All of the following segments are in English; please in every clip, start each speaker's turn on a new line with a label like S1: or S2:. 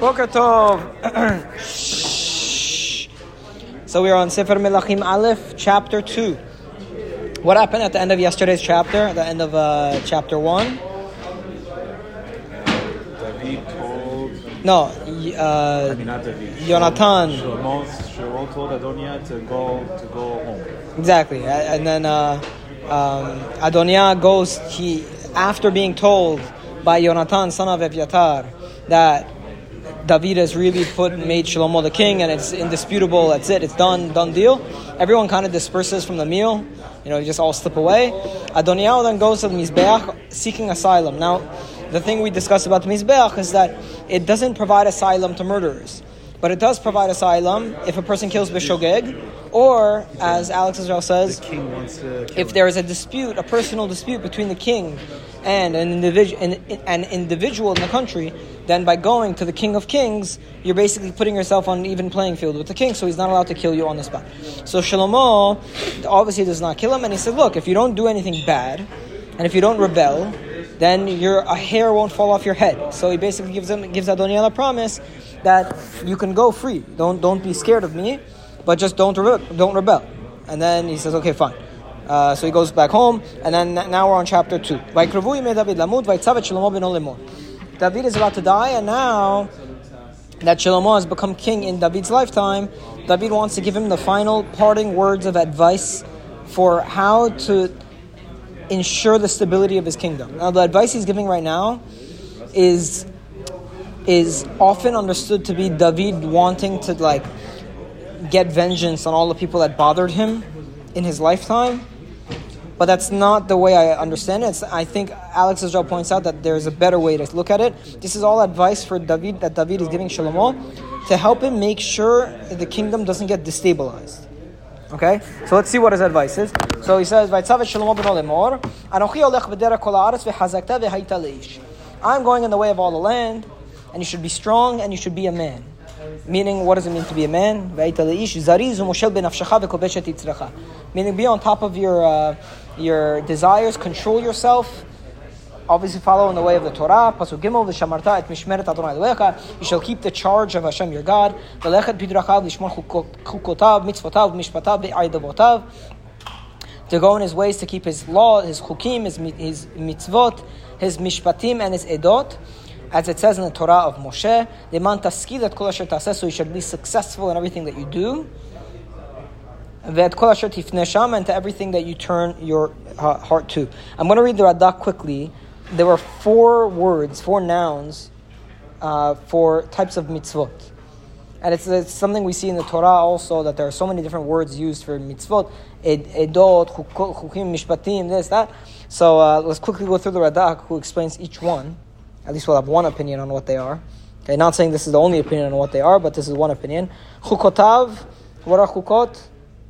S1: Boker Tov. so we are on Sefer Melachim Aleph, chapter 2. What happened at the end of yesterday's chapter, at the end of uh, chapter 1?
S2: David told,
S1: No, uh,
S2: I mean not David.
S1: Yonatan.
S2: Shlomo, Shlomo told Adoniah to go to go home.
S1: Exactly. And then uh, um, Adoniah goes, he, after being told by Yonatan, son of Evyatar, that David has really put made Shlomo the king and it's indisputable, that's it, it's done, done deal. Everyone kind of disperses from the meal, you know, you just all slip away. Adoniah then goes to the Mizbeach seeking asylum. Now, the thing we discussed about the Mizbeach is that it doesn't provide asylum to murderers. But it does provide asylum if a person kills Bishogeg, or, as Alex Israel says,
S2: The king wants to.
S1: If there is a dispute, a personal dispute between the king and an an, an individual in the country, then by going to the king of kings, you're basically putting yourself on an even playing field with the king, so he's not allowed to kill you on the spot. So Shlomo obviously does not kill him, and he said, "Look, if you don't do anything bad, and if you don't rebel, then your a hair won't fall off your head." So he basically gives him gives Adoniel a promise that you can go free. Don't don't be scared of me, but just don't rebel, don't rebel. And then he says, "Okay, fine." Uh, so he goes back home, and then now we're on chapter 2. David is about to die, and now that Shlomo has become king in David's lifetime, David wants to give him the final parting words of advice for how to ensure the stability of his kingdom. Now, the advice he's giving right now is is often understood to be David wanting to like get vengeance on all the people that bothered him in his lifetime but that's not the way I understand it. It's, I think Alex Israel points out that there's a better way to look at it. This is all advice for David that David is giving Shlomo to help him make sure the kingdom doesn't get destabilized. Okay, so let's see what his advice is. So he says. I'm going in the way of all the land, and you should be strong and you should be a man. Meaning, what does it mean to be a man? Meaning, be on top of your uh, your desires, control yourself. Obviously, follow in the way of the Torah. Pasuk Gimel v'shamarta et mishmeret Adonai Elohecha. You shall keep the charge of Hashem your God. V'lechet bidrachav l'shmor chukotav, mitzvotav, mishpatav, ve'aydevotav. To go in his ways, to keep his law, his chukim, his, his mitzvot, his mishpatim, and his edot. As it says in the Torah of Moshe, so you should be successful in everything that you do. And to everything that you turn your uh, heart to. I'm going to read the Radak quickly. There were four words, four nouns uh, for types of mitzvot. And it's, it's something we see in the Torah also that there are so many different words used for mitzvot, ed, edot, chukim, mishpatim, this, that. So uh, let's quickly go through the Radak who explains each one. At least we'll have one opinion on what they are. Okay, not saying this is the only opinion on what they are, but this is one opinion. Chukotav, what are chukot?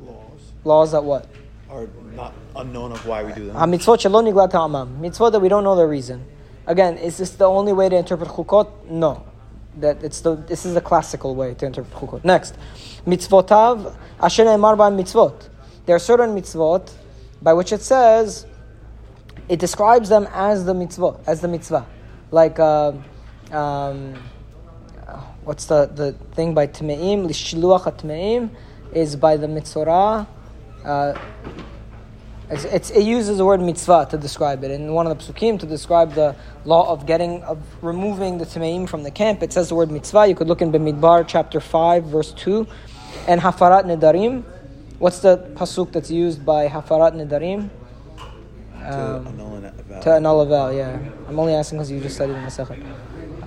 S3: laws
S1: Laws that what?
S3: are not unknown of why we do them.
S1: Ah, mitzvot nigla ta'amam. Mitzvot that we don't know the reason. Again, is this the only way to interpret chukot? No. That it's the this is the classical way to interpret chukot. Next, mitzvotav asher ne'emar ba'am mitzvot. There are certain mitzvot by which it says it describes them as the mitzvot, as the mitzvah, like. Uh, um, what's the, the thing by Tmeim? Lishiluach Tmeim is by the Mitzorah. Uh, it's, it's, it uses the word mitzvah to describe it. In one of the psukim, to describe the law of getting, of removing the Tmeim from the camp, it says the word mitzvah. You could look in Bemidbar chapter 5, verse 2. And Hafarat Nedarim. What's the pasuk that's used by Hafarat Nedarim?
S3: to
S1: Um,
S3: annul and valid.
S1: to annul a vow, yeah. I'm only asking because you just studied in the second.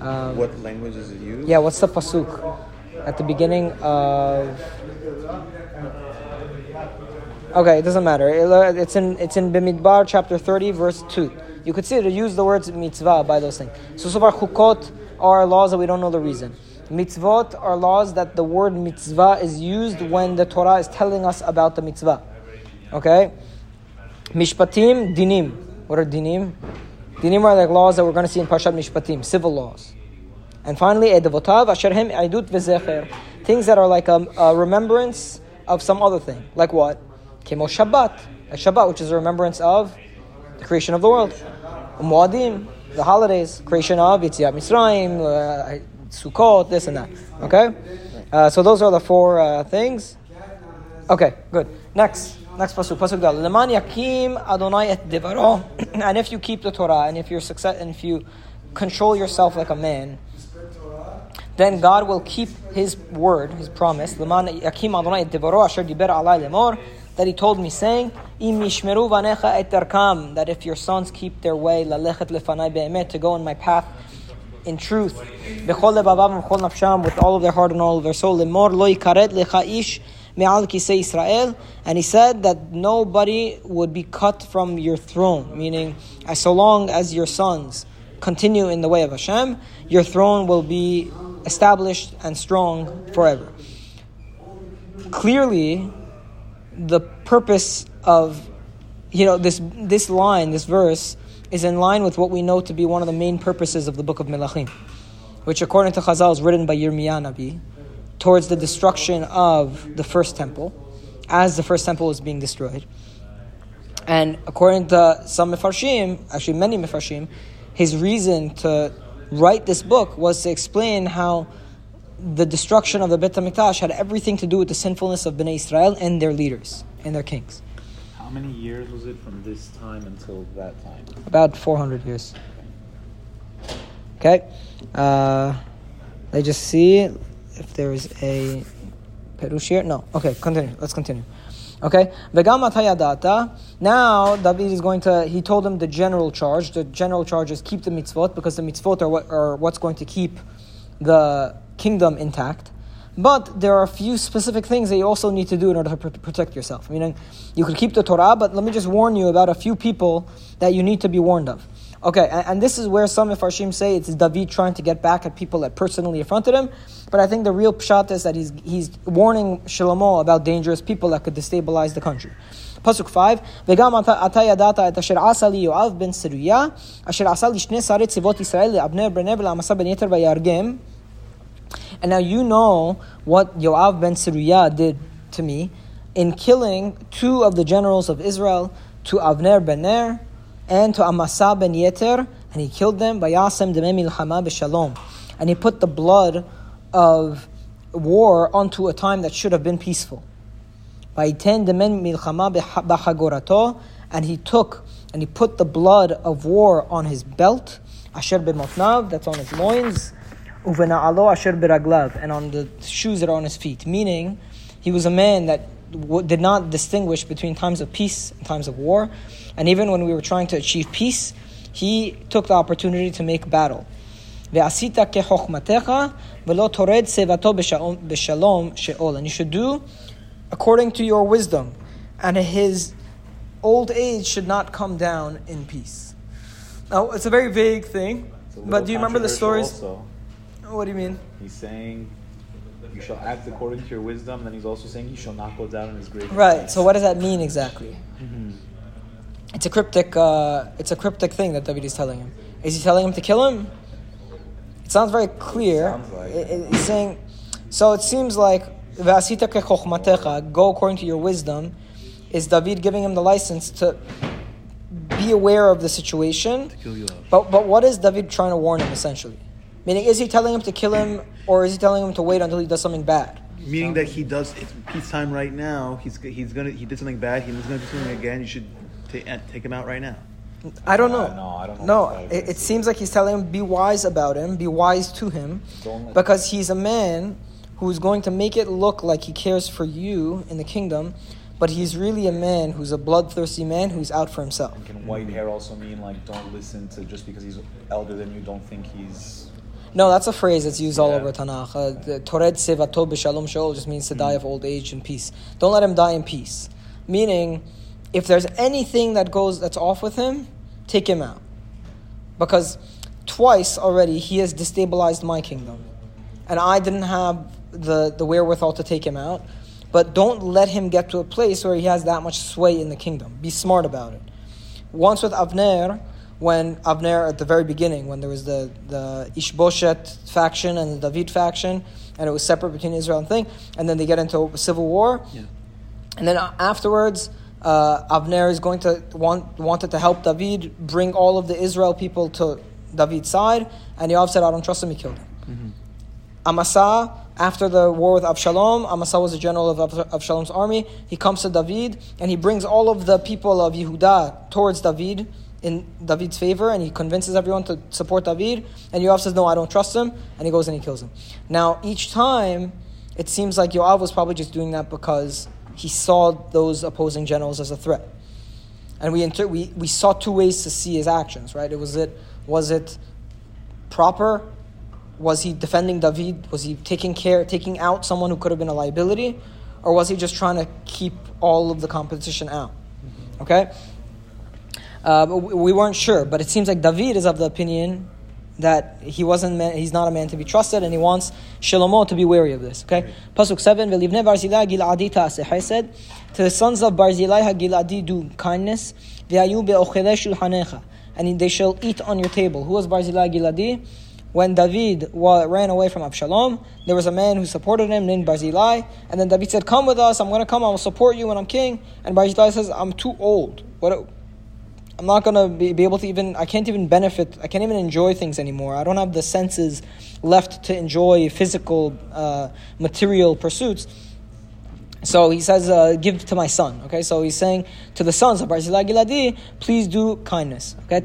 S1: Um,
S3: What language is it used?
S1: yeah, what's the pasuk at the beginning of? Okay, it doesn't matter. It- It's in it's in Bimidbar chapter thirty, verse two. You could see it use the words mitzvah by those things. So so far, chukot are laws that we don't know the reason. Mitzvot are laws that the word mitzvah is used when the Torah is telling us about the mitzvah. Okay, mishpatim dinim. What are dinim? Dinim are like laws that we're going to see in Parshat Mishpatim, civil laws. And finally, Edevotav, Asherhem Aidut Vezecher. Things that are like a, a remembrance of some other thing. Like what? Kemo Shabbat. A Shabbat, which is a remembrance of the creation of the world. Muadim, the holidays, creation of Yitziat Mitzrayim, uh, Sukkot, this and that. Okay? Uh, so those are the four uh, things. Okay, good. Next. Next pasuk, pasuk dal. Leman yakim Adonai et devaro. And if you keep the Torah, and if you're success, and if you control yourself like a man, then God will keep His word, His promise. Leman yakim Adonai et devaro asher diber alai lemor. That He told me, saying, Im yishmeru vanecha et darkam. That if your sons keep their way, lalechet lefanai be'emet, to go in my path in truth, v'chol nafsham, with all of their heart and all of their soul, lemor lo yikaret lecha ish me'al kisei Israel, and he said that nobody would be cut from your throne, meaning, as so long as your sons continue in the way of Hashem, your throne will be established and strong forever. Clearly, the purpose of you know this this line, this verse, is in line with what we know to be one of the main purposes of the book of Melachim, which, according to Chazal, is written by Yirmiyah Nabi towards the destruction of the first temple, as the first temple is being destroyed. And according to some Mefarshim, actually many Mefarshim, his reason to write this book was to explain how the destruction of the Bet HaMikdash had everything to do with the sinfulness of Bnei Israel and their leaders and their kings.
S2: How many years was it from this time until that time?
S1: About 400 years. Okay? Uh, let's just see if there is a Perush here. No. Okay, continue. Let's continue. Okay? Now, David is going to, he told him the general charge. The general charge is keep the mitzvot because the mitzvot are, what, are what's going to keep the kingdom intact. But there are a few specific things that you also need to do in order to pr- protect yourself. Meaning, you could keep the Torah, but let me just warn you about a few people that you need to be warned of. Okay, and, and, this is where some Farshim say it's David trying to get back at people that personally affronted him. But I think the real pshat is that he's, he's warning Shlomo about dangerous people that could destabilize the country. Pasuk 5, וגם אתה ידעת את And now you know what Yoav ben Tzeruyah did to me in killing two of the generals of Israel, to Avner ben Ner, and to Amasa ben Yeter, and he killed them by Yasem demem milchama b'shalom. And he put the blood of war onto a time that should have been peaceful. By ten demen milchama b'chagorato, and he took and he put the blood of war on his belt, asher b'motnav, that's on his loins, uvena'alo asher b'raglav, and on the shoes that are on his feet. Meaning, he was a man that did not distinguish between times of peace and times of war. And even when we were trying to achieve peace, he took the opportunity to make battle. ועשית כחוכמתך ולא תורד שיבתו בשלום- בשלום שאול. And you should do according to your wisdom. And his old age should not come down in peace. Now, it's a very vague thing,
S2: It's a
S1: but
S2: little
S1: do you remember the
S2: controversial
S1: stories?
S2: Also.
S1: What do you mean?
S2: He's saying you shall act according to your wisdom. Then he's also saying he shall not go down in his grave.
S1: Right. So what does that mean exactly? It's a cryptic. Uh, it's a cryptic thing that David is telling him. Is he telling him to kill him? It sounds very clear.
S2: Sounds like
S1: It- it- he's saying. So it seems like "V'asita kechochmatecha," go according to your wisdom. Is David giving him the license to be aware of the situation?
S3: Kill you
S1: But but what is David trying to warn him essentially? Meaning, is he telling him to kill him, or is he telling him to wait until he does something bad?
S3: Meaning that he does. It's peacetime right now. He's he's gonna he did something bad. He's gonna do something again. You should ta- uh, take him out right now.
S1: I don't know.
S2: Uh, no, I don't know
S1: No, it, it seems like he's telling him, be wise about him, be wise to him, because he's a man who's going to make it look like he cares for you in the kingdom, but he's really a man who's a bloodthirsty man who's out for himself.
S2: Can white hair also mean like don't listen to just because he's elder than you? Don't think he's
S1: No, that's a phrase that's used all
S2: Yeah.
S1: over Tanakh. Uh, the Tored sevato b'shalom sheol just means to die of old age in peace. Don't let him die in peace. Meaning, if there's anything that goes that's off with him, take him out. Because twice already he has destabilized my kingdom. And I didn't have the, the wherewithal to take him out. But don't let him get to a place where he has that much sway in the kingdom. Be smart about it. Once with Avner, when Avner at the very beginning, when there was the, the Ishboshet faction and the David faction, and it was separate between Israel and thing, and then they get into a civil war.
S3: Yeah.
S1: And then afterwards, uh, Avner is going to want wanted to help David bring all of the Israel people to David's side, and Yoav said, "I don't trust him." He killed him. Amasa, after the war with Avshalom, Amasa was the general of Av- Avshalom's army. He comes to David and he brings all of the people of Yehuda towards David in David's favor and he convinces everyone to support David. And Yoav says, No, I don't trust him. And he goes and he kills him. Now, each time, it seems like Yoav was probably just doing that because he saw those opposing generals as a threat. And we, inter- we, we saw two ways to see his actions, right? It was it was it proper? Was he defending David? Was he taking care, taking out someone who could have been a liability? Or was he just trying to keep all of the competition out? Mm-hmm. Okay? Uh, we we weren't sure, but it seems like David is of the opinion that he wasn't man, he's not a man to be trusted and he wants Shlomo to be wary of this. Okay? Pasuk 7, Velivne Barzilai Giladi said, to the sons of Barzilai HaGiladi do kindness, V'ayu be'ochele shulchanecha, and they shall eat on your table. Who was Barzilai Giladi? When David ran away from Absalom, there was a man who supported him named Barzilai, and then David said, Come with us, I'm going to come, I will support you when I'm king. And Barzilai says, I'm too old. What? I'm not gonna be, be able to even. I can't even benefit. I can't even enjoy things anymore. I don't have the senses left to enjoy physical, uh, material pursuits. So he says, uh, "Give to my son." Okay, so he's saying to the sons of Barzilai Giladi, "Please do kindness." Okay,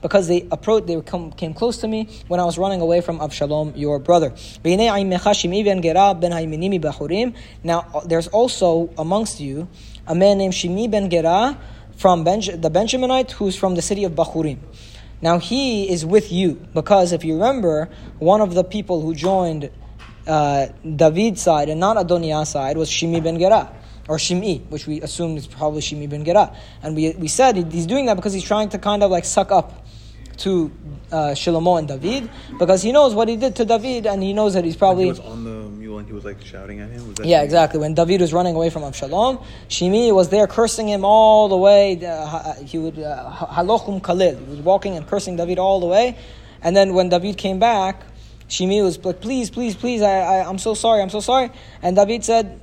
S1: because they approached, they come, came close to me when I was running away from Avshalom, your brother. Now, uh, there's also amongst you a man named Shimi ben Gera from Benj- the Benjaminite who's from the city of Bachurim. Now he is with you because if you remember, one of the people who joined uh, David's side and not Adoniah's side was Shimi ben Gera or Shimi, which we assumed is probably Shimi ben Gera, and we we said he's doing that because he's trying to kind of like suck up to uh, Shlomo and David because he knows what he did to David and he knows that he's
S3: He
S1: probably
S3: was on the mule and he was like shouting at him. Was that
S1: yeah, exactly. When David was running away from Absalom, Shimi was there cursing him all the way. Uh, he would uh, halochum kalil. He was walking and cursing David all the way. And then when David came back, Shimi was like, "Please, please, please! I, I, I'm so sorry. I'm so sorry." And David said.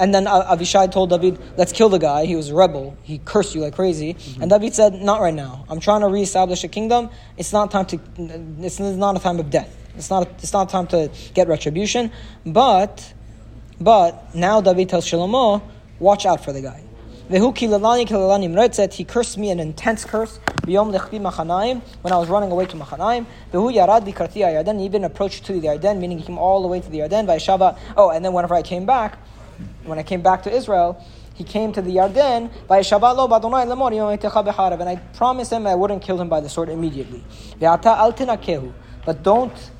S1: And then uh, Avishai told David, "Let's kill the guy. He was a rebel. He cursed you like crazy." And David said, "Not right now. I'm trying to reestablish a kingdom. It's not time to. It's not a time of death. It's not. It's not time to get retribution. But but now David tells Shlomo, watch out for the guy. He cursed me an intense curse. When I was running away to Machanaim. He even approached to the Yarden, meaning he came all the way to the Yarden by Vayshava, oh, and then whenever I came back, when I came back to Israel, he came to the badonai lemor yom and I promised him I wouldn't kill him by the sword immediately. But don't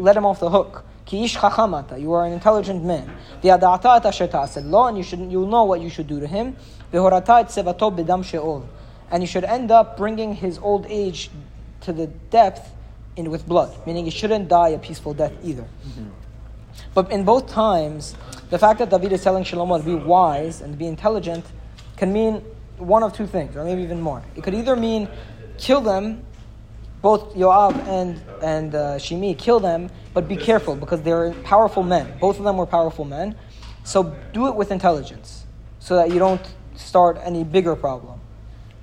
S1: let him off the hook. Ki ish chachamata, you are an intelligent man. V'yada'ata et asher ta'ased lo, and you should you'll know what you should do to him. V'horata et sevato b'dam she'ol, and you should end up bringing his old age to the depth in with blood, meaning he shouldn't die a peaceful death either. Mm-hmm. But in both times, the fact that David is telling Shlomo to be wise and to be intelligent can mean one of two things, or maybe even more. It could either mean kill them, both Yoav and and uh, Shimi, kill them, but be careful because they're powerful men. Both of them were powerful men, so do it with intelligence, so that you don't start any bigger problem.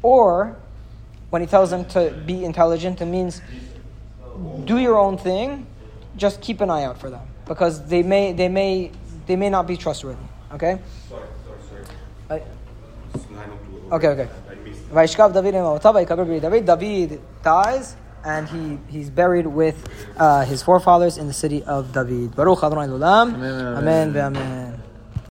S1: Or when he tells them to be intelligent, it means do your own thing, just keep an eye out for them because they may they may they may not be trustworthy. Okay. I- Okay, okay. Vaishkav David Emotav, Vaikaber B'ri David. David dies and he, he's buried with uh, his forefathers in the city of David. Baruch Adonai Lulam.
S3: Amen,
S1: Amen.
S3: amen.
S1: Amen.